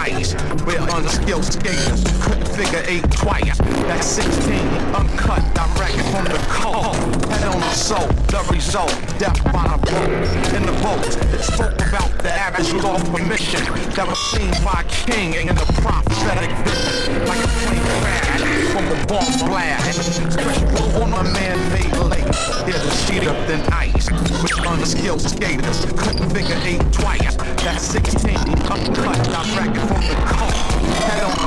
nice. We're unskilled skaters, couldn't figure eight twice. That's 16, uncut, direct from the call. Head on the soul, the result, death by the boat. In the boat, it spoke about the average law permission that was seen by a king in the prophetic vision. Like a plane crash from a bomb blast. Special on a man-made lake. Here's a sheet of thin ice with unskilled skaters. Couldn't figure eight twice. That's 16, uncut,